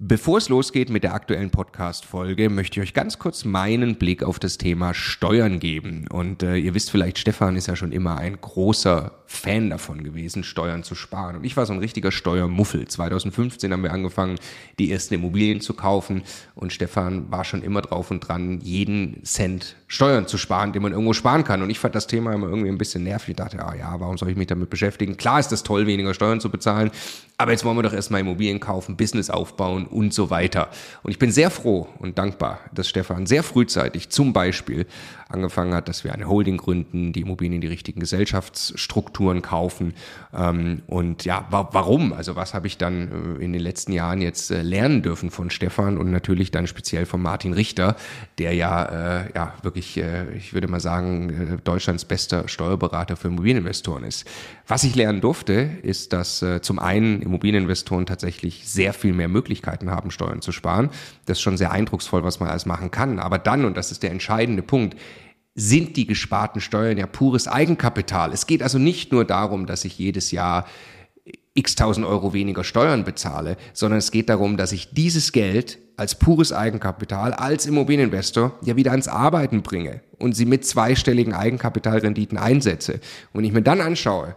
Bevor es losgeht mit der aktuellen Podcast-Folge, möchte ich euch ganz kurz meinen Blick auf das Thema Steuern geben. Und äh, ihr wisst vielleicht, Stefan ist ja schon immer ein großer Fan davon gewesen, Steuern zu sparen. Und ich war so ein richtiger Steuermuffel. 2015 haben wir angefangen, die ersten Immobilien zu kaufen. Und Stefan war schon immer drauf und dran, jeden Cent Steuern zu sparen, den man irgendwo sparen kann. Und ich fand das Thema immer irgendwie ein bisschen nervig. Ich dachte, ah ja, warum soll ich mich damit beschäftigen? Klar ist es toll, weniger Steuern zu bezahlen. Aber jetzt wollen wir doch erstmal Immobilien kaufen, Business aufbauen und so weiter. Und ich bin sehr froh und dankbar, dass Stefan sehr frühzeitig zum Beispiel angefangen hat, dass wir eine Holding gründen, die Immobilien in die richtigen Gesellschaftsstrukturen kaufen. Ähm, und ja, wa warum? Also was habe ich dann äh, in den letzten Jahren jetzt äh, lernen dürfen von Stefan und natürlich dann speziell von Martin Richter, der ja, äh, ja wirklich, ich würde mal sagen, Deutschlands bester Steuerberater für Immobilieninvestoren ist. Was ich lernen durfte, ist, dass zum einen Immobilieninvestoren tatsächlich sehr viel mehr Möglichkeiten haben, Steuern zu sparen. Das ist schon sehr eindrucksvoll, was man alles machen kann. Aber dann, und das ist der entscheidende Punkt, sind die gesparten Steuern ja pures Eigenkapital. Es geht also nicht nur darum, dass ich jedes Jahr x tausend Euro weniger Steuern bezahle, sondern es geht darum, dass ich dieses Geld als pures Eigenkapital, als Immobilieninvestor ja wieder ans Arbeiten bringe und sie mit zweistelligen Eigenkapitalrenditen einsetze. Und ich mir dann anschaue,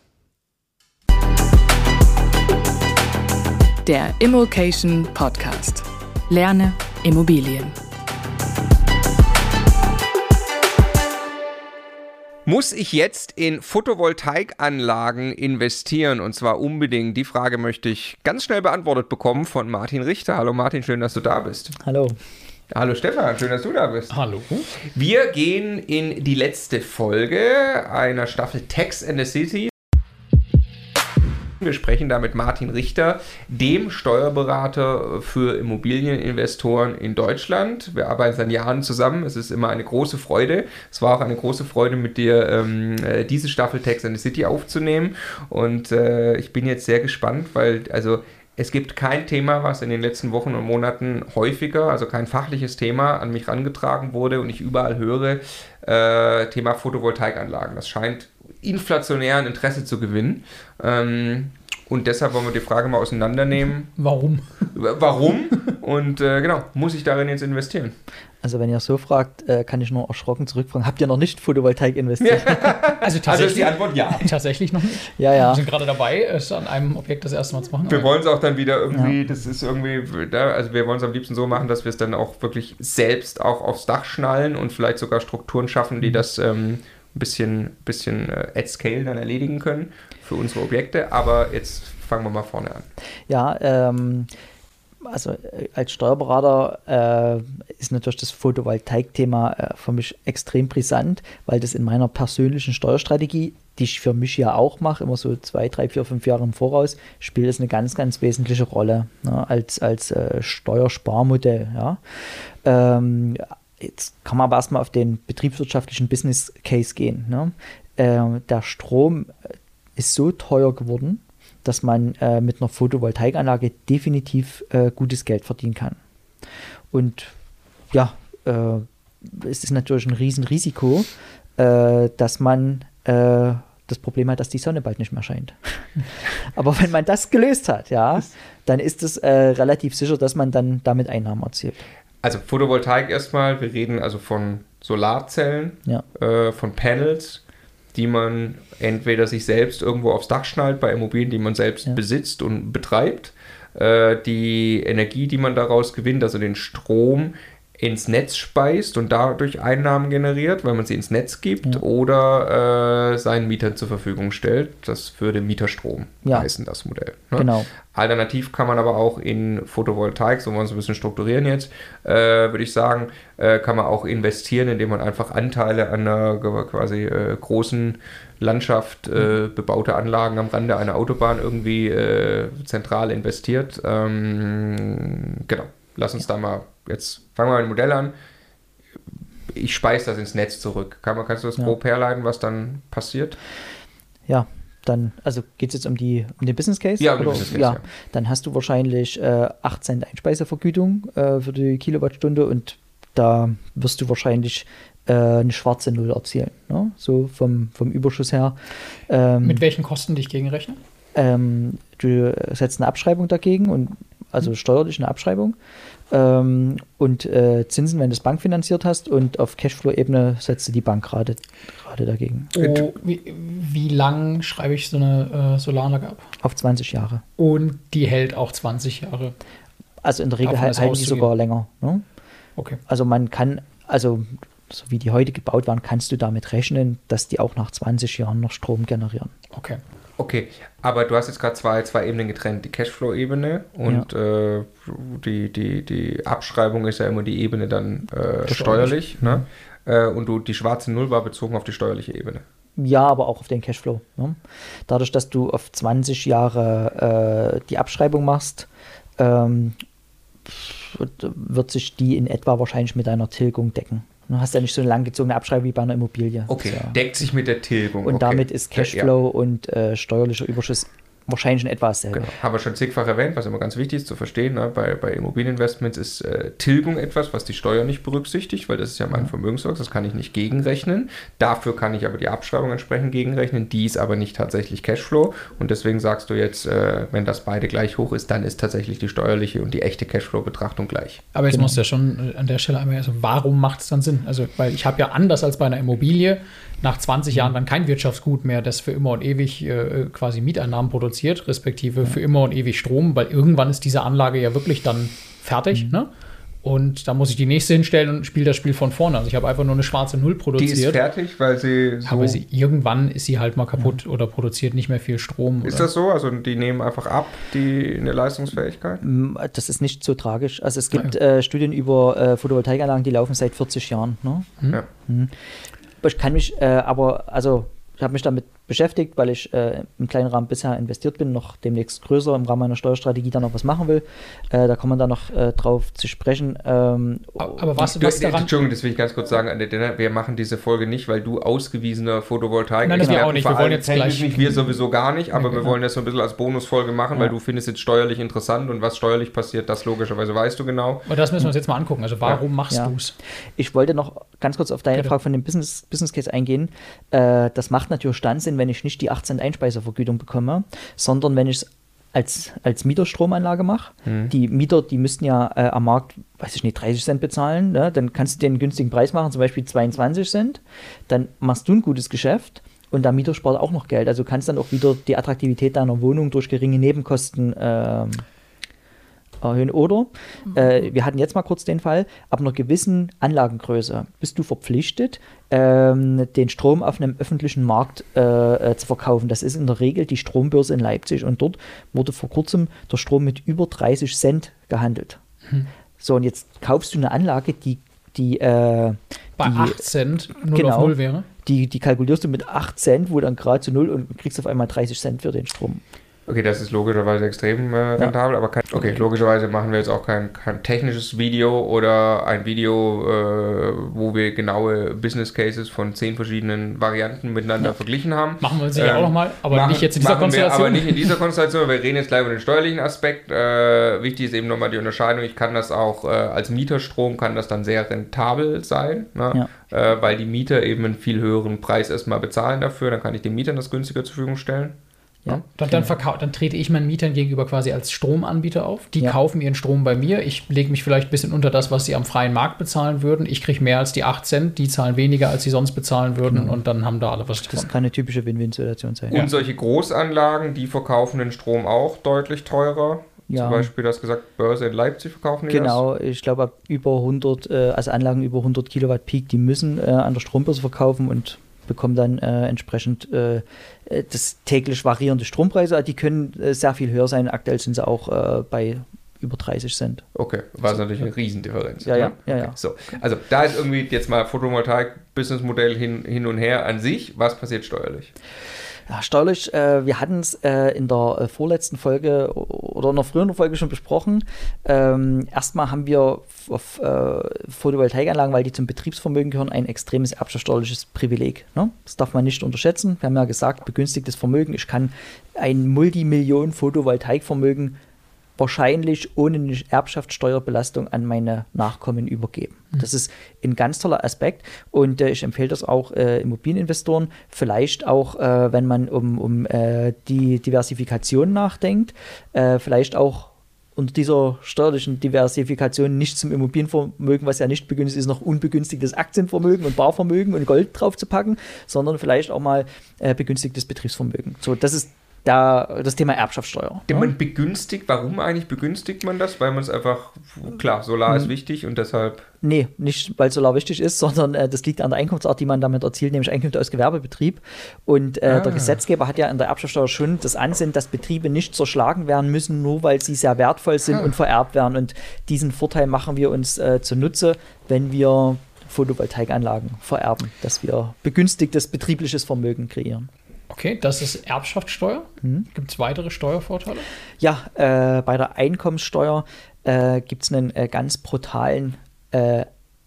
Der Immokation Podcast. Lerne Immobilien. Muss ich jetzt in Photovoltaikanlagen investieren und zwar unbedingt? Die Frage möchte ich ganz schnell beantwortet bekommen von Martin Richter. Hallo Martin, schön, dass du da bist. Hallo. Hallo Stefan, schön, dass du da bist. Hallo. Wir gehen in die letzte Folge einer Staffel Tax and the City. Wir sprechen da mit Martin Richter, dem Steuerberater für Immobilieninvestoren in Deutschland. Wir arbeiten seit Jahren zusammen. Es ist immer eine große Freude. Es war auch eine große Freude, mit dir ähm, äh, diese Staffel Text and the City aufzunehmen. Und äh, ich bin jetzt sehr gespannt, weil also es gibt kein Thema, was in den letzten Wochen und Monaten häufiger, also kein fachliches Thema, an mich herangetragen wurde und ich überall höre, äh, Thema Photovoltaikanlagen. Das scheint inflationären Interesse zu gewinnen. Ähm, und deshalb wollen wir die Frage mal auseinandernehmen. Warum? Warum? Und äh, genau, muss ich darin jetzt investieren? Also wenn ihr so fragt, äh, kann ich nur erschrocken zurückfragen. Habt ihr noch nicht Photovoltaik investiert? also tatsächlich also ist die Antwort ja. Tatsächlich noch nicht. Ja, ja. Wir sind gerade dabei, es an einem Objekt das erste Mal zu machen. Wir wollen es auch dann wieder irgendwie, ja. das ist irgendwie, also wir wollen es am liebsten so machen, dass wir es dann auch wirklich selbst auch aufs Dach schnallen und vielleicht sogar Strukturen schaffen, die mhm. das ähm, ein bisschen, bisschen äh, at scale dann erledigen können für unsere Objekte. Aber jetzt fangen wir mal vorne an. Ja, ähm, also äh, als Steuerberater äh, ist natürlich das Photovoltaik-Thema äh, für mich extrem brisant, weil das in meiner persönlichen Steuerstrategie, die ich für mich ja auch mache, immer so zwei, drei, vier, fünf Jahre im Voraus, spielt es eine ganz, ganz wesentliche Rolle ne, als, als äh, Steuersparmodell. Ja. Ähm, jetzt kann man aber erstmal auf den betriebswirtschaftlichen Business Case gehen. Ne? Äh, der Strom ist so teuer geworden, dass man äh, mit einer Photovoltaikanlage definitiv äh, gutes Geld verdienen kann. Und ja, äh, es ist natürlich ein Riesenrisiko, äh, dass man äh, das Problem hat, dass die Sonne bald nicht mehr scheint. Aber wenn man das gelöst hat, ja, dann ist es relativ sicher, dass man dann damit Einnahmen erzielt. Also Photovoltaik erstmal, wir reden also von Solarzellen, ja. äh, von Panels, die man entweder sich selbst irgendwo aufs Dach schnallt, bei Immobilien, die man selbst ja. besitzt und betreibt. Äh, die Energie, die man daraus gewinnt, also den Strom, ins Netz speist und dadurch Einnahmen generiert, weil man sie ins Netz gibt, ja. oder äh, seinen Mietern zur Verfügung stellt. Das würde Mieterstrom ja. heißen, das Modell. Ne? Genau. Alternativ kann man aber auch in Photovoltaik, so wollen wir es ein bisschen strukturieren jetzt, äh, würde ich sagen, äh, kann man auch investieren, indem man einfach Anteile an einer quasi äh, großen Landschaft, äh, bebaute Anlagen am Rande einer Autobahn irgendwie äh, zentral investiert. Ähm, genau. Lass uns da mal jetzt fangen wir mal ein Modell an. Ich speise das ins Netz zurück. Kann man, kannst du das ja. grob herleiten, was dann passiert? Ja, dann, also geht es jetzt um, die, um den Business Case? Ja, um den Business Case, ja. ja. Dann hast du wahrscheinlich äh, 8 Cent Einspeisevergütung äh, für die Kilowattstunde und da wirst du wahrscheinlich äh, eine schwarze Null erzielen. Ne? So vom, vom Überschuss her. Ähm, Mit welchen Kosten dich gegenrechnen? Ähm, du setzt eine Abschreibung dagegen und also steuerlich eine Abschreibung ähm, und äh, Zinsen, wenn du es bankfinanziert hast und auf Cashflow-Ebene setzt du die Bank gerade dagegen. Oh, wie, wie lang schreibe ich so eine äh, Solaranlage ab? Auf 20 Jahre. Und die hält auch 20 Jahre? Also in der Regel halten die sogar länger. Ne? Okay. Also man kann, also so wie die heute gebaut waren, kannst du damit rechnen, dass die auch nach 20 Jahren noch Strom generieren. Okay. Okay, aber du hast jetzt gerade zwei, zwei Ebenen getrennt, die Cashflow-Ebene und ja. äh, die, die, die Abschreibung ist ja immer die Ebene dann äh, steuerlich. Ne? Äh, und du, die schwarze Null war bezogen auf die steuerliche Ebene. Ja, aber auch auf den Cashflow. Ne? Dadurch, dass du auf 20 Jahre äh, die Abschreibung machst, ähm, wird sich die in etwa wahrscheinlich mit deiner Tilgung decken. Du hast ja nicht so eine langgezogene Abschreibung wie bei einer Immobilie. Okay, ja. deckt sich mit der Tilgung. Und okay. damit ist Cashflow ja. und äh, steuerlicher Überschuss wahrscheinlich in etwa dasselbe. Genau. Haben wir schon zigfach erwähnt, was immer ganz wichtig ist zu verstehen. Ne? Bei, bei Immobilieninvestments ist äh, Tilgung etwas, was die Steuer nicht berücksichtigt, weil das ist ja mein ja. Vermögenswerk, das kann ich nicht gegenrechnen. Dafür kann ich aber die Abschreibung entsprechend gegenrechnen, die ist aber nicht tatsächlich Cashflow. Und deswegen sagst du jetzt, äh, wenn das beide gleich hoch ist, dann ist tatsächlich die steuerliche und die echte Cashflow-Betrachtung gleich. Aber jetzt genau. muss ja schon an der Stelle einmal, also warum macht es dann Sinn? Also, weil ich habe ja anders als bei einer Immobilie nach 20 Jahren dann kein Wirtschaftsgut mehr, das für immer und ewig äh, quasi Mieteinnahmen produziert, respektive für immer und ewig Strom, weil irgendwann ist diese Anlage ja wirklich dann fertig. Mhm. Ne? Und da muss ich die nächste hinstellen und spiele das Spiel von vorne. Also ich habe einfach nur eine schwarze Null produziert. Die ist fertig, weil sie so Aber sie, irgendwann ist sie halt mal kaputt ja. oder produziert nicht mehr viel Strom. Ist oder? das so? Also die nehmen einfach ab, die eine Leistungsfähigkeit? Das ist nicht so tragisch. Also es gibt ja. äh, Studien über äh, Photovoltaikanlagen, die laufen seit 40 Jahren. Ne? Mhm. Ja. Mhm. Ich kann mich äh, aber, also ich habe mich damit beschäftigt, weil ich äh, im kleinen Rahmen bisher investiert bin, noch demnächst größer im Rahmen meiner Steuerstrategie dann noch was machen will. Äh, da kommen wir dann noch äh, drauf zu sprechen. Ähm, aber was, was daran... Entschuldigung, das will ich ganz kurz sagen, wir machen diese Folge nicht, weil du ausgewiesener Photovoltaik Nein, das wir auch nicht. Wir wollen jetzt gleich... Nicht, wir sowieso gar nicht, aber okay, wir wollen das so ein bisschen als Bonusfolge machen, ja. weil du findest jetzt steuerlich interessant und was steuerlich passiert, das logischerweise weißt du genau. Und das müssen wir uns jetzt mal angucken. Also warum ja. machst ja. du es? Ich wollte noch ganz kurz auf deine. Frage von dem Business, Business Case eingehen. Äh, das macht natürlich dann Sinn, wenn ich nicht die 18 Einspeisevergütung bekomme, sondern wenn ich es als, als Mieterstromanlage mache. Mhm. Die Mieter, die müssten ja äh, am Markt, weiß ich nicht, 30 Cent bezahlen. Ne? Dann kannst du den günstigen Preis machen, zum Beispiel 22 Cent. Dann machst du ein gutes Geschäft und der Mieter spart auch noch Geld. Also kannst dann auch wieder die Attraktivität deiner Wohnung durch geringe Nebenkosten ähm, erhöhen. Oder mhm. äh, wir hatten jetzt mal kurz den Fall, ab einer gewissen Anlagengröße bist du verpflichtet, ähm, den Strom auf einem öffentlichen Markt äh, äh, zu verkaufen. Das ist in der Regel die Strombörse in Leipzig und dort wurde vor kurzem der Strom mit über 30 Cent gehandelt. Mhm. So, und jetzt kaufst du eine Anlage, die die äh, bei die, 8 Cent 0 genau, auf 0 wäre. Die, die kalkulierst du mit 8 Cent, wo dann gerade zu 0 und kriegst auf einmal 30 Cent für den Strom. Okay, das ist logischerweise extrem äh, rentabel, ja. aber kein, okay, logischerweise machen wir jetzt auch kein, kein technisches Video oder ein Video, äh, wo wir genaue Business Cases von zehn verschiedenen Varianten miteinander ja. verglichen haben. Machen wir sicher ähm, auch nochmal, aber machen, nicht jetzt in dieser Konstellation. Aber nicht in dieser Konstellation, wir reden jetzt gleich über den steuerlichen Aspekt. Äh, wichtig ist eben nochmal die Unterscheidung, ich kann das auch äh, als Mieterstrom, kann das dann sehr rentabel sein, ne? ja. Äh, weil die Mieter eben einen viel höheren Preis erstmal bezahlen dafür, dann kann ich den Mietern das günstiger zur Verfügung stellen. Ja, dann, dann, dann, trete ich meinen Mietern gegenüber quasi als Stromanbieter auf. Die ja. kaufen ihren Strom bei mir. Ich lege mich vielleicht ein bisschen unter das, was sie am freien Markt bezahlen würden. Ich kriege mehr als die 8 Cent. Die zahlen weniger, als sie sonst bezahlen würden. Mhm. Und dann haben da alle was davon. Das kann eine typische Win-Win-Situation sein. Und ja. solche Großanlagen, die verkaufen den Strom auch deutlich teurer Ja. Zum Beispiel, du hast gesagt, Börse in Leipzig verkaufen die Genau, ich glaube, ab über 100, äh, also Anlagen über 100 Kilowatt Peak, die müssen äh, an der Strombörse verkaufen und bekommen dann äh, entsprechend äh, äh, das täglich variierende Strompreise. Also Die können äh, sehr viel höher sein. Aktuell sind sie auch äh, bei über 30 Cent. Okay, war es natürlich eine Riesendifferenz. Ja, ja, ne? ja, okay. ja. So, also da ist irgendwie jetzt mal Photovoltaik, Businessmodell hin, hin und her an sich. Was passiert steuerlich? Ja, steuerlich, äh, wir hatten es äh, in der äh, vorletzten Folge oder in einer früheren Folge schon besprochen. Ähm, erstmal haben wir auf äh, Photovoltaikanlagen, weil die zum Betriebsvermögen gehören, ein extremes erbschaftssteuerliches Privileg. Ne? Das darf man nicht unterschätzen. Wir haben ja gesagt, begünstigtes Vermögen. Ich kann ein Multimillionen-Photovoltaikvermögen wahrscheinlich ohne eine Erbschaftssteuerbelastung an meine Nachkommen übergeben. Das ist ein ganz toller Aspekt und äh, ich empfehle das auch äh, Immobilieninvestoren, vielleicht auch, äh, wenn man um, um äh, die Diversifikation nachdenkt, äh, vielleicht auch unter dieser steuerlichen Diversifikation nicht zum Immobilienvermögen, was ja nicht begünstigt ist, noch unbegünstigtes Aktienvermögen und Barvermögen und Gold drauf zu packen, sondern vielleicht auch mal äh, begünstigtes Betriebsvermögen. So, das ist da das Thema Erbschaftssteuer. Den ne? man begünstigt, warum eigentlich begünstigt man das? Weil man es einfach, klar, Solar ist wichtig und deshalb, Nee, nicht weil Solar wichtig ist, sondern äh, das liegt an der Einkunftsart, die man damit erzielt, nämlich Einkünfte aus Gewerbebetrieb. Und äh, Ah. der Gesetzgeber hat ja in der Erbschaftssteuer schon das Ansinnen, dass Betriebe nicht zerschlagen werden müssen, nur weil sie sehr wertvoll sind Ah. und vererbt werden. Und diesen Vorteil machen wir uns äh, zunutze, wenn wir Photovoltaikanlagen vererben, dass wir begünstigtes betriebliches Vermögen kreieren. Okay, das ist Erbschaftssteuer. Mhm. Gibt es weitere Steuervorteile? Ja, äh, bei der Einkommenssteuer äh, gibt es einen äh, ganz brutalen äh,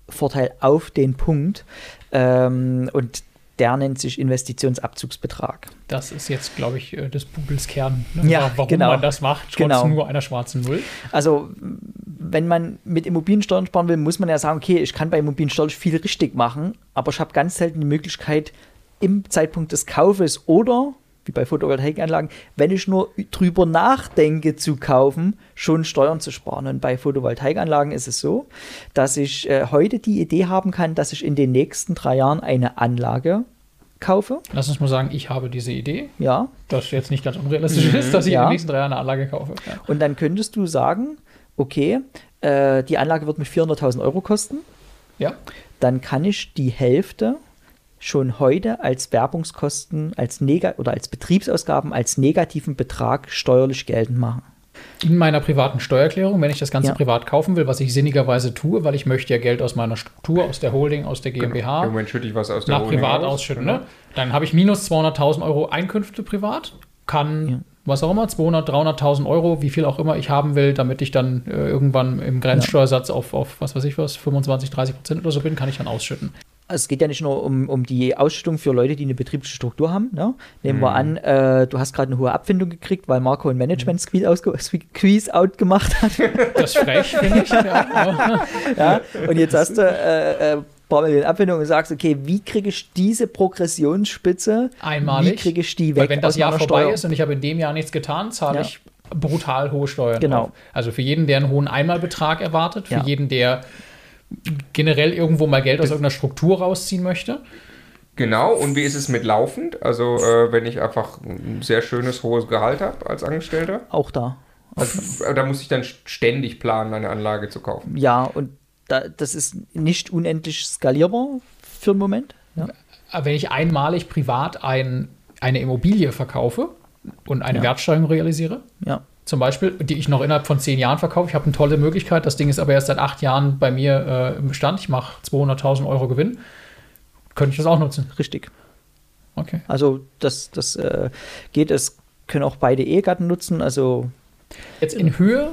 Vorteil auf den Punkt ähm, und der nennt sich Investitionsabzugsbetrag. Das ist jetzt, glaube ich, äh, des Pudels Kern. Ne? Ja, Warum genau. man das macht, trotz Genau. nur einer schwarzen Null. Also wenn man mit Immobiliensteuern sparen will, muss man ja sagen, okay, ich kann bei Immobiliensteuer viel richtig machen, aber ich habe ganz selten die Möglichkeit im Zeitpunkt des Kaufes oder wie bei Photovoltaikanlagen, wenn ich nur drüber nachdenke zu kaufen, schon Steuern zu sparen. Und bei Photovoltaikanlagen ist es so, dass ich äh, heute die Idee haben kann, dass ich in den nächsten drei Jahren eine Anlage kaufe. Lass uns mal sagen, ich habe diese Idee, Ja, dass jetzt nicht ganz unrealistisch ist, dass ich in Ja. den nächsten drei Jahren eine Anlage kaufe. Ja. Und dann könntest du sagen, okay, äh, die Anlage wird mich 400.000 Euro kosten. ja. Dann kann ich die Hälfte schon heute als Werbungskosten, als Nega oder als Betriebsausgaben, als negativen Betrag steuerlich geltend machen. In meiner privaten Steuererklärung, wenn ich das Ganze Ja. privat kaufen will, was ich sinnigerweise tue, weil ich möchte ja Geld aus meiner Struktur, aus der Holding, aus der GmbH Moment schütte ich was aus der nach Holding privat aus. ausschütten. Genau. Ne? Dann habe ich minus 200.000 Euro Einkünfte privat, kann Ja. was auch immer, 200, 300.000 Euro, wie viel auch immer ich haben will, damit ich dann äh, irgendwann im Grenzsteuersatz auf, auf, was weiß ich was, 25, 30 Prozent oder so bin, kann ich dann ausschütten. Also es geht ja nicht nur um, um die Ausschüttung für Leute, die eine betriebliche Struktur haben. Ne? Nehmen wir an, äh, du hast gerade eine hohe Abfindung gekriegt, weil Marco ein Management-Squeeze-Out gemacht hat. Das ist frech, finde ich. Ja. ja? Und jetzt hast du äh, äh, paar Millionen Abfindung und sagst, okay, wie kriege ich diese Progressionsspitze, Einmalig. wie kriege ich die weg Weil wenn das Jahr vorbei Steuer? ist und ich habe in dem Jahr nichts getan, zahle Ja. ich brutal hohe Steuern. Genau. Auf. Also für jeden, der einen hohen Einmalbetrag erwartet, für Ja. jeden, der generell irgendwo mal Geld aus irgendeiner Struktur rausziehen möchte. Genau, und wie ist es mit laufend? Also, äh, wenn ich einfach ein sehr schönes, hohes Gehalt habe als Angestellter, Auch da. äh, da muss ich dann ständig planen, eine Anlage zu kaufen. Ja, und da, das ist nicht unendlich skalierbar für den Moment. Ja. Wenn ich einmalig privat ein, eine Immobilie verkaufe und eine Ja. Wertsteigerung realisiere, ja. Zum Beispiel, die ich noch innerhalb von zehn Jahren verkaufe, ich habe eine tolle Möglichkeit, das Ding ist aber erst seit acht Jahren bei mir äh, im Bestand, ich mache 200.000 Euro Gewinn, könnte ich das auch nutzen. Richtig. Okay. Also das, das äh, geht, es können auch beide Ehegatten nutzen. Also Jetzt in Höhe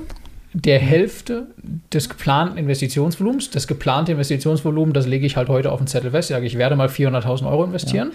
der Hälfte des geplanten Investitionsvolumens. Das geplante Investitionsvolumen, das lege ich halt heute auf den Zettel fest. Ich sage, ich werde mal 400.000 Euro investieren.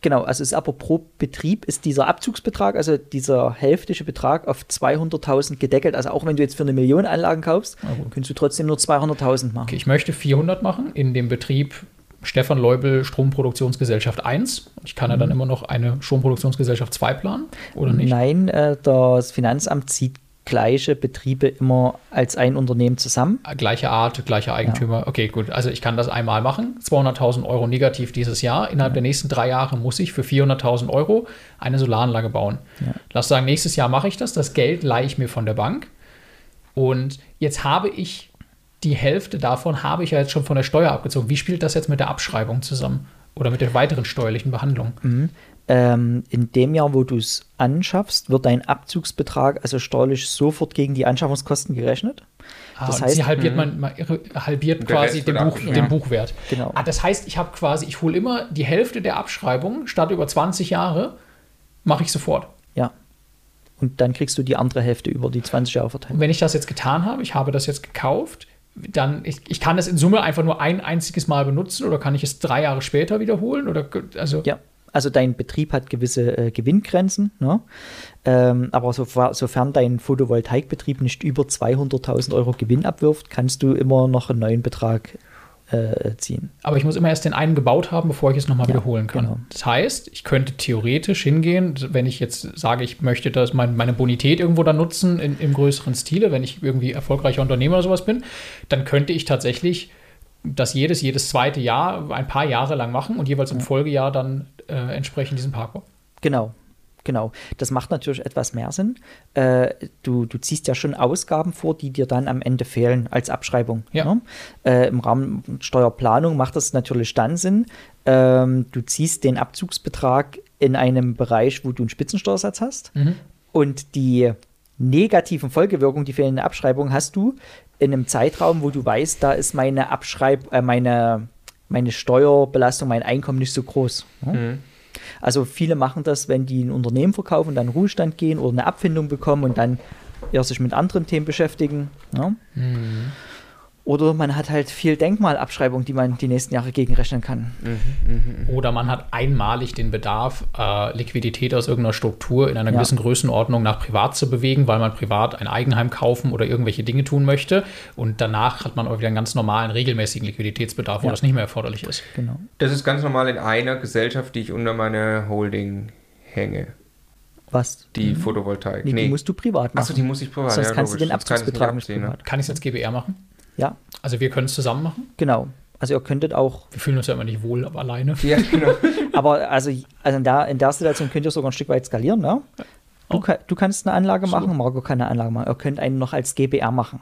Genau, also es ist aber pro Betrieb ist dieser Abzugsbetrag, also dieser hälftige Betrag auf 200.000 gedeckelt. Also auch wenn du jetzt für eine Million Anlagen kaufst, kannst du trotzdem nur 200.000 machen. Okay, ich möchte 400 machen in dem Betrieb Stefan Leubel Stromproduktionsgesellschaft 1. Ich kann ja dann immer noch eine Stromproduktionsgesellschaft 2 planen, oder nicht? Nein, äh, das Finanzamt zieht gleiche Betriebe immer als ein Unternehmen zusammen. Gleiche Art, gleicher Eigentümer. Okay, gut. Also ich kann das einmal machen. 200.000 Euro negativ dieses Jahr. Innerhalb der nächsten drei Jahre muss ich für 400.000 Euro eine Solaranlage bauen. Lass sagen, nächstes Jahr mache ich das. Das Geld leihe ich mir von der Bank. Und jetzt habe ich die Hälfte davon habe ich ja jetzt schon von der Steuer abgezogen. Wie spielt das jetzt mit der Abschreibung zusammen? Oder mit der weiteren steuerlichen Behandlung? Mhm. Ähm, in dem Jahr, wo du es anschaffst, wird dein Abzugsbetrag also steuerlich sofort gegen die Anschaffungskosten gerechnet. Ah, das und heißt, sie halbiert, man, man halbiert quasi den, Buch, abgeschrieben. den Ja. Buchwert. Genau. Ah, das heißt, ich habe quasi, ich hole immer die Hälfte der Abschreibung statt über 20 Jahre, mache ich sofort. ja. Und dann kriegst du die andere Hälfte über die 20 Jahre Und verteilt. wenn ich das jetzt getan habe, ich habe das jetzt gekauft, dann, ich, ich kann das in Summe einfach nur ein einziges Mal benutzen oder kann ich es drei Jahre später wiederholen? Oder, also, Ja. Also dein Betrieb hat gewisse äh, Gewinngrenzen, ne? ähm, aber so, sofern dein Photovoltaikbetrieb nicht über 200.000 Euro Gewinn abwirft, kannst du immer noch einen neuen Betrag äh, ziehen. Aber ich muss immer erst den einen gebaut haben, bevor ich es nochmal Ja, wiederholen kann. genau. Das heißt, ich könnte theoretisch hingehen, wenn ich jetzt sage, ich möchte das mein, meine Bonität irgendwo da nutzen in, im größeren Stile, wenn ich irgendwie erfolgreicher Unternehmer oder sowas bin, dann könnte ich tatsächlich das jedes, jedes zweite Jahr ein paar Jahre lang machen und jeweils im Folgejahr dann äh, entsprechend diesen Parkbau. Genau, genau. Das macht natürlich etwas mehr Sinn. Äh, du, du ziehst ja schon Ausgaben vor, die dir dann am Ende fehlen als Abschreibung. Ja. Ne? Äh, Im Rahmen Steuerplanung macht das natürlich dann Sinn. Ähm, du ziehst den Abzugsbetrag in einem Bereich, wo du einen Spitzensteuersatz hast. Und die negativen Folgewirkungen, die fehlende Abschreibung, hast du in einem Zeitraum, wo du weißt, da ist meine Abschreib, äh, meine, meine Steuerbelastung, mein Einkommen nicht so groß. Ne? Also viele machen das, wenn die ein Unternehmen verkaufen und dann in den Ruhestand gehen oder eine Abfindung bekommen und dann eher sich mit anderen Themen beschäftigen. Ne? Oder man hat halt viel Denkmalabschreibung, die man die nächsten Jahre gegenrechnen kann. Oder man hat einmalig den Bedarf, äh, Liquidität aus irgendeiner Struktur in einer Ja. gewissen Größenordnung nach privat zu bewegen, weil man privat ein Eigenheim kaufen oder irgendwelche Dinge tun möchte. Und danach hat man auch wieder einen ganz normalen, regelmäßigen Liquiditätsbedarf, wo Ja. das nicht mehr erforderlich ist. Genau. Das ist ganz normal in einer Gesellschaft, die ich unter meine Holding hänge. Was? Die Photovoltaik. Nee, die musst du privat machen. Achso, die muss ich privat. Sonst ja, kannst du logisch. den kann ich Abzugsbetrag nicht abziehen, ne? privat. Kann ich es als GBR machen? Ja, Also wir können es zusammen machen. genau. Also ihr könntet auch, Wir fühlen uns ja immer nicht wohl, aber alleine. Ja, genau. aber also, also in, der, in der Situation könnt ihr sogar ein Stück weit skalieren, ne? Du, Oh. du kannst eine Anlage So. machen, Marco kann eine Anlage machen. Ihr könnt einen noch als GBR machen.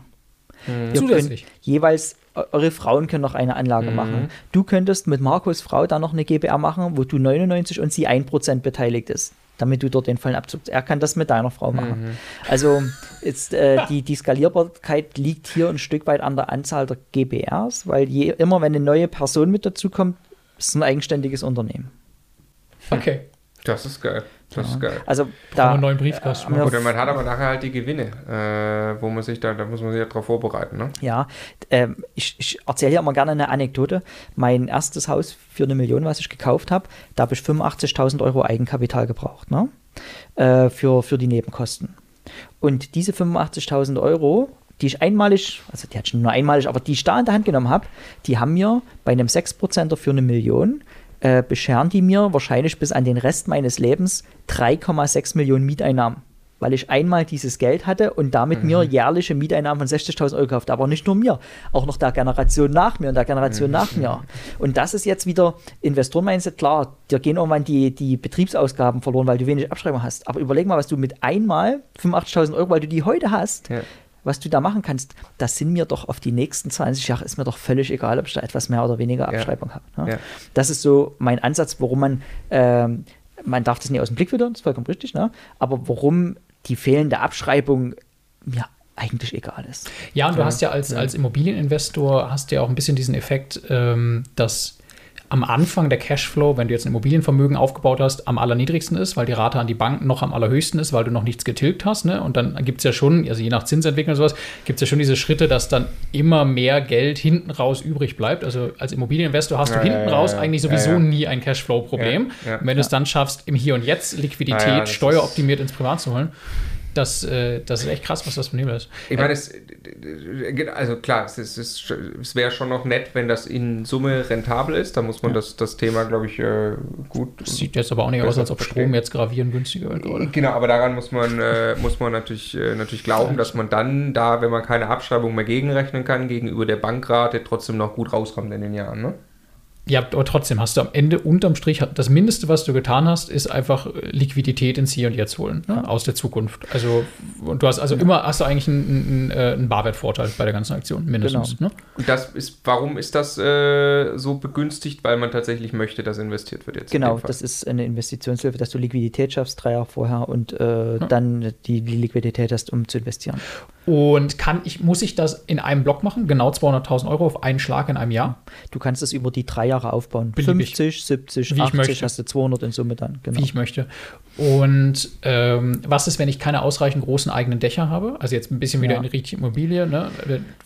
Ihr Zusätzlich. könnt jeweils, eu- eure Frauen können noch eine Anlage machen. Du könntest mit Marcos Frau dann noch eine GBR machen, wo du 99 und sie 1% beteiligt ist, damit du dort den vollen Abzug. Er kann das mit deiner Frau machen. Also ist, äh, die, die Skalierbarkeit liegt hier ein Stück weit an der Anzahl der GBRs, weil je, immer wenn eine neue Person mit dazu kommt, ist es ein eigenständiges Unternehmen. Okay. Das ist geil. Das ist geil. Also Da einen neuen Briefkasten. wir- Oder man hat aber nachher halt die Gewinne, äh, wo man sich da, da muss man sich ja drauf vorbereiten, ne? Ja, ähm, ich, ich erzähle ja immer gerne eine Anekdote. Mein erstes Haus für eine Million, was ich gekauft habe, da habe ich 85.000 Euro Eigenkapital gebraucht, ne? Äh, für, für die Nebenkosten. Und diese 85.000 Euro, die ich einmalig, also die hatte ich nur einmalig, aber die ich da in der Hand genommen habe, die haben mir bei einem 6%er für eine Million, äh, bescheren die mir wahrscheinlich bis an den Rest meines Lebens 3,6 Millionen Mieteinnahmen. Weil ich einmal dieses Geld hatte und damit mir jährliche Mieteinnahmen von 60.000 Euro gekauft. Aber nicht nur mir, auch noch der Generation nach mir und der Generation nach mir. Und das ist jetzt wieder Investoren-Mindset. Klar, dir gehen irgendwann die, die Betriebsausgaben verloren, weil du wenig Abschreibung hast. Aber überleg mal, was du mit einmal 85.000 Euro, weil du die heute hast, Ja. Was du da machen kannst, das sind mir doch auf die nächsten 20 Jahre, ist mir doch völlig egal, ob ich da etwas mehr oder weniger Ja. Abschreibung habe. Ne? Ja. Das ist so mein Ansatz, warum man, ähm, man darf das nicht aus dem Blick wieder, das ist vollkommen richtig, ne? aber warum die fehlende Abschreibung mir eigentlich egal ist. Ja, und du hast ja als, als Immobilieninvestor hast du ja auch ein bisschen diesen Effekt, ähm, dass am Anfang der Cashflow, wenn du jetzt ein Immobilienvermögen aufgebaut hast, am allerniedrigsten ist, weil die Rate an die Bank noch am allerhöchsten ist, weil du noch nichts getilgt hast. Ne? Und dann gibt es ja schon, also je nach Zinsentwicklung und sowas, gibt es ja schon diese Schritte, dass dann immer mehr Geld hinten raus übrig bleibt. Also als Immobilieninvestor hast Ja, du hinten ja, ja, raus eigentlich sowieso nie ein Cashflow-Problem. Und wenn du es dann schaffst, im Hier und Jetzt Liquidität ja, das steueroptimiert ins Privat zu holen, das, äh, das ist echt krass, was das für ein ist. Ich meine, es, also klar, es, ist, es, es wäre schon noch nett, wenn das in Summe rentabel ist. Da muss man das, das Thema, glaube ich, äh, gut. Das sieht jetzt aber auch nicht aus, als ob. Strom jetzt gravierend günstiger wird, oder? Genau, aber daran muss man, äh, muss man natürlich, äh, natürlich glauben, dass man dann da, wenn man keine Abschreibung mehr gegenrechnen kann, gegenüber der Bankrate trotzdem noch gut rauskommt in den Jahren. Ne? Ja, aber trotzdem hast du am Ende unterm Strich, das Mindeste, was du getan hast, ist einfach Liquidität ins Hier und Jetzt holen, ne, aus der Zukunft. Also, und du hast also immer, hast du eigentlich einen, einen, äh, einen Barwertvorteil bei der ganzen Aktion, mindestens. Genau. Ne? Und das ist, warum ist das äh, so begünstigt? Weil man tatsächlich möchte, dass investiert wird jetzt. Genau, das ist eine Investitionshilfe, dass du Liquidität schaffst, drei Jahre vorher und äh, ja. dann die, die Liquidität hast, um zu investieren. Und kann ich, muss ich das in einem Block machen? Genau 200.000 Euro auf einen Schlag in einem Jahr? Du kannst es über die drei Jahre aufbauen. Beliebig. 50, 70, Wie 80 hast du 200 in Summe dann. Genau. Wie ich möchte. Und ähm, was ist, wenn ich keine ausreichend großen eigenen Dächer habe? Also jetzt ein bisschen wieder ja. in richtige Immobilie. Ne?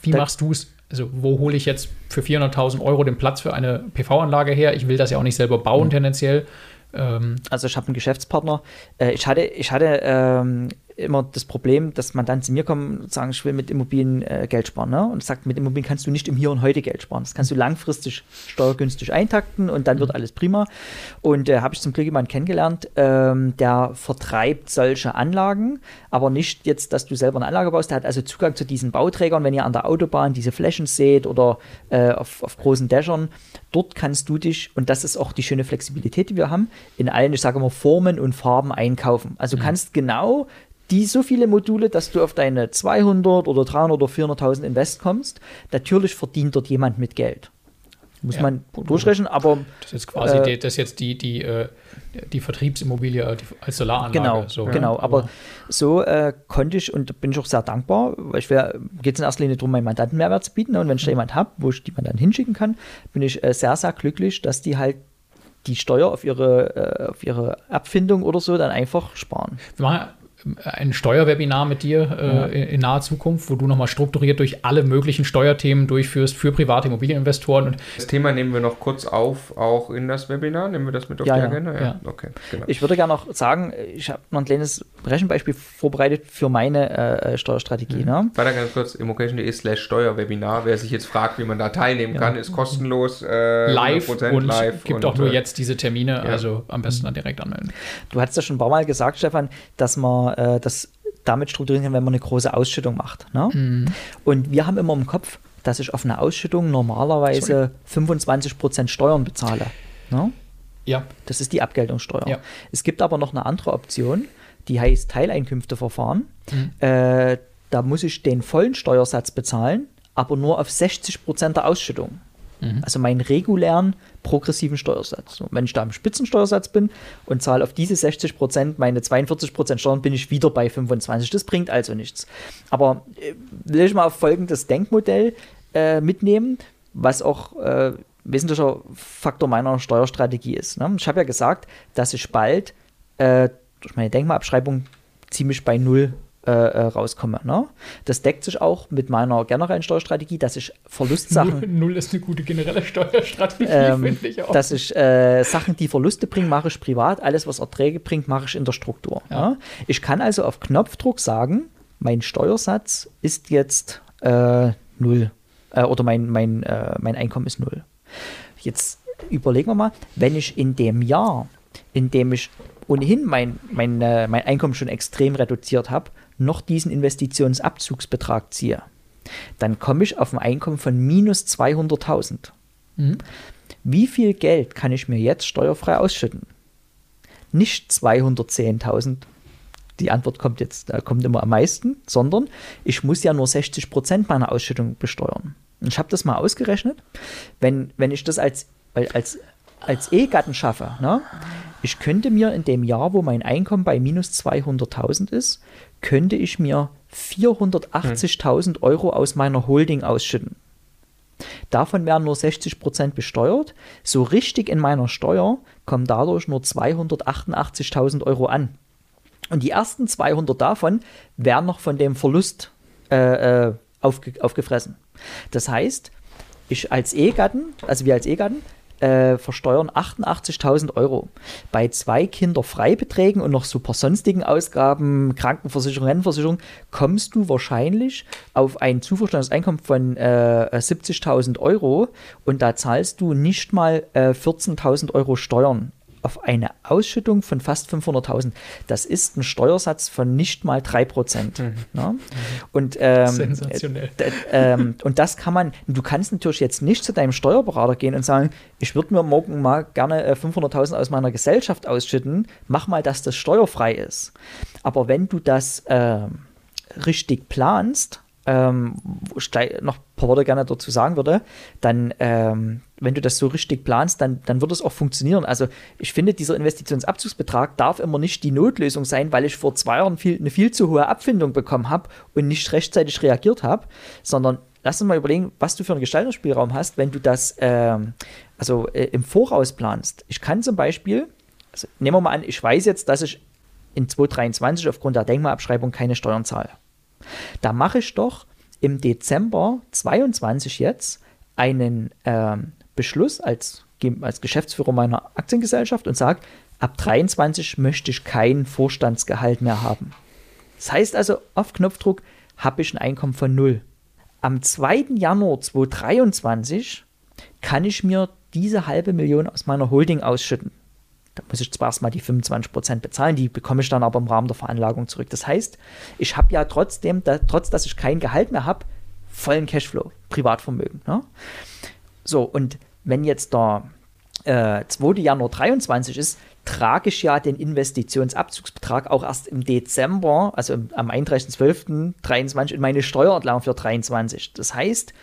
Wie da, machst du es? Also wo hole ich jetzt für 400.000 Euro den Platz für eine PV-Anlage her? Ich will das ja auch nicht selber bauen mhm. tendenziell. Ähm, also ich habe einen Geschäftspartner. Äh, ich hatte, ich hatte ähm, immer das Problem, dass man dann zu mir kommt und sagt, ich will mit Immobilien äh, Geld sparen. Ne? Und sagt, mit Immobilien kannst du nicht im Hier und Heute Geld sparen. Das kannst du langfristig steuergünstig eintakten und dann wird mhm. alles prima. Und äh, habe ich zum Glück jemanden kennengelernt, ähm, der vertreibt solche Anlagen, aber nicht jetzt, dass du selber eine Anlage baust. Der hat also Zugang zu diesen Bauträgern, wenn ihr an der Autobahn diese Flächen seht oder äh, auf, auf großen Dächern. Dort kannst du dich, und das ist auch die schöne Flexibilität, die wir haben, in allen, ich sage mal, Formen und Farben einkaufen. Also du mhm. kannst genau die so viele Module, dass du auf deine 200 oder 300 oder 400.000 Invest kommst. Natürlich verdient dort jemand mit Geld. Muss ja. man durchrechnen, aber. Das ist quasi äh, die, das jetzt die, die, äh, die Vertriebsimmobilie äh, als Solaranlage. Genau, so, genau. Ja. Aber so äh, konnte ich und bin ich auch sehr dankbar, weil ich geht es in erster Linie darum, meinen Mandanten Mehrwert zu bieten. Und wenn ich da jemand habe, wo ich die man dann hinschicken kann, bin ich äh, sehr, sehr glücklich, dass die halt die Steuer auf ihre, auf ihre Abfindung oder so dann einfach sparen. Wir machen ein Steuerwebinar mit dir äh, ja. in, in, naher Zukunft, wo du nochmal strukturiert durch alle möglichen Steuerthemen durchführst für private Immobilieninvestoren. Und das Thema nehmen wir noch kurz auf, auch in das Webinar. Nehmen wir das mit auf ja, die ja. Agenda? Ja. Okay, genau. Ich würde gerne noch sagen, ich habe noch ein kleines Rechenbeispiel vorbereitet für meine äh, Steuerstrategie. Mhm. Ne? Weiter ganz kurz, immocation.de slash Steuerwebinar. Wer sich jetzt fragt, wie man da teilnehmen kann, ist kostenlos. Äh, live und live gibt und, auch nur äh, jetzt diese Termine, also am besten dann direkt anmelden. Du hattest ja schon ein paar Mal gesagt, Stefan, dass man äh, das damit strukturieren kann, wenn man eine große Ausschüttung macht. Ne? Mhm. Und wir haben immer im Kopf, dass ich auf eine Ausschüttung normalerweise Sorry. 25% Steuern bezahle. Ne? Ja. Das ist die Abgeltungssteuer. Ja. Es gibt aber noch eine andere Option, die heißt Teileinkünfteverfahren. Mhm. Äh, da muss ich den vollen Steuersatz bezahlen, aber nur auf 60% der Ausschüttung. Mhm. Also meinen regulären progressiven Steuersatz. Und wenn ich da im Spitzensteuersatz bin und zahle auf diese 60 Prozent meine 42 Prozent Steuern, bin ich wieder bei 25. Das bringt also nichts. Aber äh, will ich mal auf folgendes Denkmodell äh, mitnehmen, was auch äh, wesentlicher Faktor meiner Steuerstrategie ist. Ne? Ich habe ja gesagt, dass ich bald äh, durch meine Denkmalabschreibung ziemlich bei Null äh, äh, rauskomme. Ne? Das deckt sich auch mit meiner generellen Steuerstrategie, dass ich Verlustsachen. Null, Null ist eine gute generelle Steuerstrategie, ähm, finde ich auch. Dass ich äh, Sachen, die Verluste bringen, mache ich privat. Alles, was Erträge bringt, mache ich in der Struktur. Ja. Ne? Ich kann also auf Knopfdruck sagen, mein Steuersatz ist jetzt äh, null. Äh, oder mein, mein, äh, mein Einkommen ist null. Jetzt überlegen wir mal, wenn ich in dem Jahr, in dem ich ohnehin mein, mein, mein Einkommen schon extrem reduziert habe, noch diesen Investitionsabzugsbetrag ziehe, dann komme ich auf ein Einkommen von minus 200.000. Mhm. Wie viel Geld kann ich mir jetzt steuerfrei ausschütten? Nicht 210.000. Die Antwort kommt jetzt, äh, kommt immer am meisten, sondern ich muss ja nur 60 Prozent meiner Ausschüttung besteuern. Und ich habe das mal ausgerechnet. Wenn, wenn ich das als, als, als Ehegatten schaffe, ne, ich könnte mir in dem Jahr, wo mein Einkommen bei minus 200.000 ist, könnte ich mir 480.000 Euro aus meiner Holding ausschütten. Davon werden nur 60% besteuert. So richtig in meiner Steuer kommen dadurch nur 288.000 Euro an. Und die ersten 200 davon werden noch von dem Verlust äh, äh, aufge aufgefressen. Das heißt, ich als Ehegatten, also wir als Ehegatten, äh, versteuern 88.000 Euro. Bei zwei Kinderfreibeträgen und noch super sonstigen Ausgaben, Krankenversicherung, Rentenversicherung, kommst du wahrscheinlich auf ein zuversteuertes Einkommen von äh, 70.000 Euro und da zahlst du nicht mal äh, 14.000 Euro Steuern auf eine Ausschüttung von fast 500.000. Das ist ein Steuersatz von nicht mal 3%. Mhm. Ne? Und, ähm, Sensationell. Äh, und das kann man, du kannst natürlich jetzt nicht zu deinem Steuerberater gehen und sagen, ich würde mir morgen mal gerne 500.000 äh, aus meiner Gesellschaft ausschütten, mach mal, dass das steuerfrei ist. Aber wenn du das äh, richtig planst, ähm, noch ein paar Worte gerne dazu sagen würde, dann, ähm, wenn du das so richtig planst, dann, dann wird es auch funktionieren. Also ich finde, dieser Investitionsabzugsbetrag darf immer nicht die Notlösung sein, weil ich vor zwei Jahren viel, eine viel zu hohe Abfindung bekommen habe und nicht rechtzeitig reagiert habe, sondern lass uns mal überlegen, was du für einen Gestaltungsspielraum hast, wenn du das ähm, also äh, im Voraus planst. Ich kann zum Beispiel, also nehmen wir mal an, ich weiß jetzt, dass ich in 2023 aufgrund der Denkmalabschreibung keine Steuern zahle. Da mache ich doch im Dezember 22 jetzt einen äh, Beschluss als, als Geschäftsführer meiner Aktiengesellschaft und sage, ab 23 möchte ich kein Vorstandsgehalt mehr haben. Das heißt also, auf Knopfdruck habe ich ein Einkommen von null. Am 2. Januar 2023 kann ich mir diese halbe Million aus meiner Holding ausschütten. Da muss ich zwar erstmal die 25% bezahlen, die bekomme ich dann aber im Rahmen der Veranlagung zurück. Das heißt, ich habe ja trotzdem, da, trotz dass ich kein Gehalt mehr habe, vollen Cashflow, Privatvermögen. Ne? So, und wenn jetzt der äh, 2. Januar 23 ist, trage ich ja den Investitionsabzugsbetrag auch erst im Dezember, also am 31.12.23 in meine Steuererklärung für 23. Das heißt,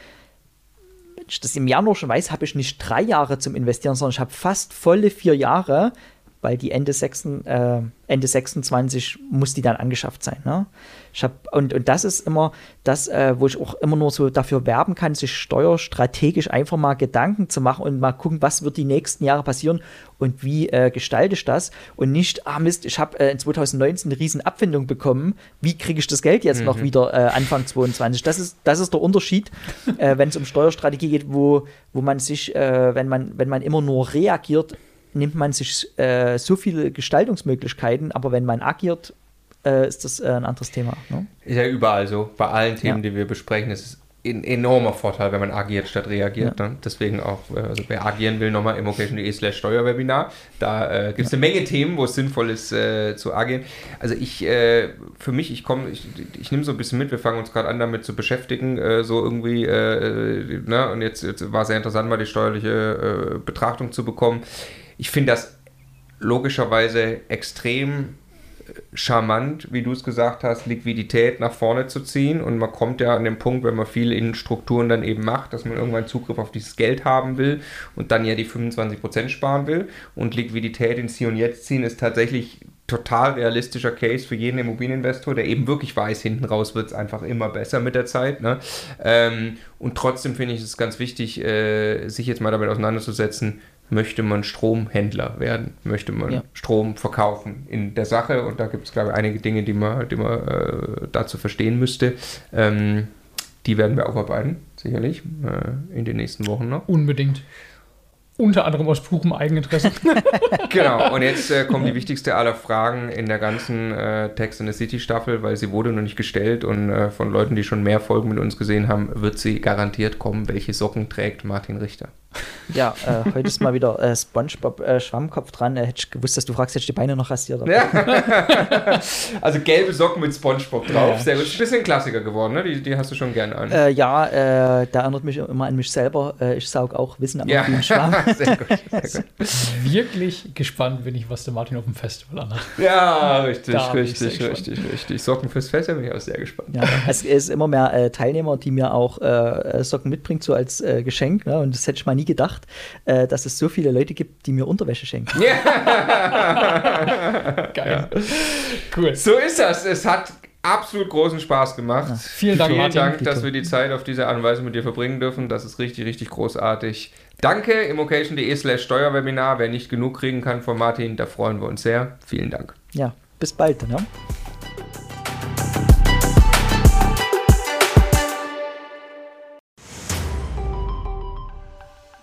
ich das im Januar schon weiß, habe ich nicht drei Jahre zum Investieren, sondern ich habe fast volle vier Jahre, weil die Ende, 6, äh, Ende 26 muss die dann angeschafft sein. Ne? Ich hab, und, und das ist immer das, äh, wo ich auch immer nur so dafür werben kann, sich steuerstrategisch einfach mal Gedanken zu machen und mal gucken, was wird die nächsten Jahre passieren und wie äh, gestalte ich das und nicht, ah Mist, ich habe äh, in 2019 eine riesen Abfindung bekommen, wie kriege ich das Geld jetzt mhm. noch wieder äh, Anfang 22? Das ist, das ist der Unterschied, äh, wenn es um Steuerstrategie geht, wo, wo man sich, wenn, man, wenn man immer nur reagiert, nimmt man sich äh, so viele Gestaltungsmöglichkeiten, aber wenn man agiert, äh, ist das äh, ein anderes Thema. Ne? Ist ja überall so. Bei allen Themen, ja. die wir besprechen, ist es ein enormer Vorteil, wenn man agiert statt reagiert. Ja. Ne? Deswegen auch, äh, also wer agieren will, nochmal immocation.de slash Steuerwebinar. Da äh, gibt es ja. eine Menge Themen, wo es sinnvoll ist äh, zu agieren. Also ich, äh, für mich, ich komme, ich, ich nehme so ein bisschen mit, wir fangen uns gerade an damit zu beschäftigen, äh, so irgendwie, äh, ne? und jetzt, jetzt war es sehr interessant, mal die steuerliche Betrachtung zu bekommen. Ich finde das logischerweise extrem charmant, wie du es gesagt hast, Liquidität nach vorne zu ziehen. Und man kommt ja an den Punkt, wenn man viel in Strukturen dann eben macht, dass man irgendwann Zugriff auf dieses Geld haben will und dann ja die 25% sparen will. Und Liquidität ins Hier und Jetzt ziehen ist tatsächlich total realistischer Case für jeden Immobilieninvestor, der eben wirklich weiß, hinten raus wird es einfach immer besser mit der Zeit. Ne? Ähm, und trotzdem finde ich es ganz wichtig, äh, sich jetzt mal damit auseinanderzusetzen, möchte man Stromhändler werden, möchte man ja. Strom verkaufen in der Sache. Und da gibt es, glaube ich, einige Dinge, die man, die man äh, dazu verstehen müsste. Ähm, die werden wir aufarbeiten, sicherlich, äh, in den nächsten Wochen noch. Unbedingt. Unter anderem aus purem Eigeninteresse. genau, und jetzt äh, kommt die wichtigste aller Fragen in der ganzen äh, Text in the City Staffel, weil sie wurde noch nicht gestellt und äh, von Leuten, die schon mehr Folgen mit uns gesehen haben, wird sie garantiert kommen. Welche Socken trägt Martin Richter? Ja, äh, heute ist mal wieder äh, Spongebob äh, Schwammkopf dran. hätte ich gewusst, dass du fragst, hätte ich die Beine noch rasiert. Ja. also gelbe Socken mit Spongebob drauf. Ja. Sehr gut. Ist ein bisschen Klassiker geworden, ne? Die, die hast du schon gerne an. Äh, ja, äh, da erinnert mich immer an mich selber. Äh, ich saug auch Wissen am ja. Schwamm. sehr gut, sehr gut. Wirklich gespannt bin ich, was der Martin auf dem Festival anhat. Ja, richtig, richtig, richtig, richtig. Socken fürs Festival bin ich auch sehr gespannt. Ja, es ist immer mehr Teilnehmer, die mir auch Socken mitbringen, so als Geschenk. Ne? Und das hätte ich mal nie gedacht, äh, dass es so viele Leute gibt, die mir Unterwäsche schenken. Ja. Geil. Ja. Cool. So ist das. Es hat absolut großen Spaß gemacht. Ja. Vielen Dank, Vielen. Dank, dass wir die Zeit auf diese Art und Weise mit dir verbringen dürfen. Das ist richtig, richtig großartig. Danke, immocation.de slash Steuerwebinar. Wer nicht genug kriegen kann von Martin, da freuen wir uns sehr. Vielen Dank. Ja, bis bald. Ne?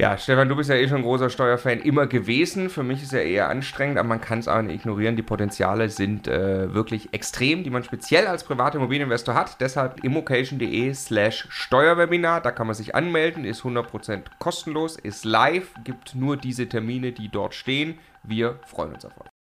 Ja, Stefan, du bist ja eh schon ein großer Steuerfan immer gewesen. Für mich ist er eher anstrengend, aber man kann es auch nicht ignorieren. Die Potenziale sind äh, wirklich extrem, die man speziell als privater Immobilieninvestor hat. Deshalb immocation.de slash Steuerwebinar. Da kann man sich anmelden, ist 100% kostenlos, ist live, gibt nur diese Termine, die dort stehen. Wir freuen uns auf euch.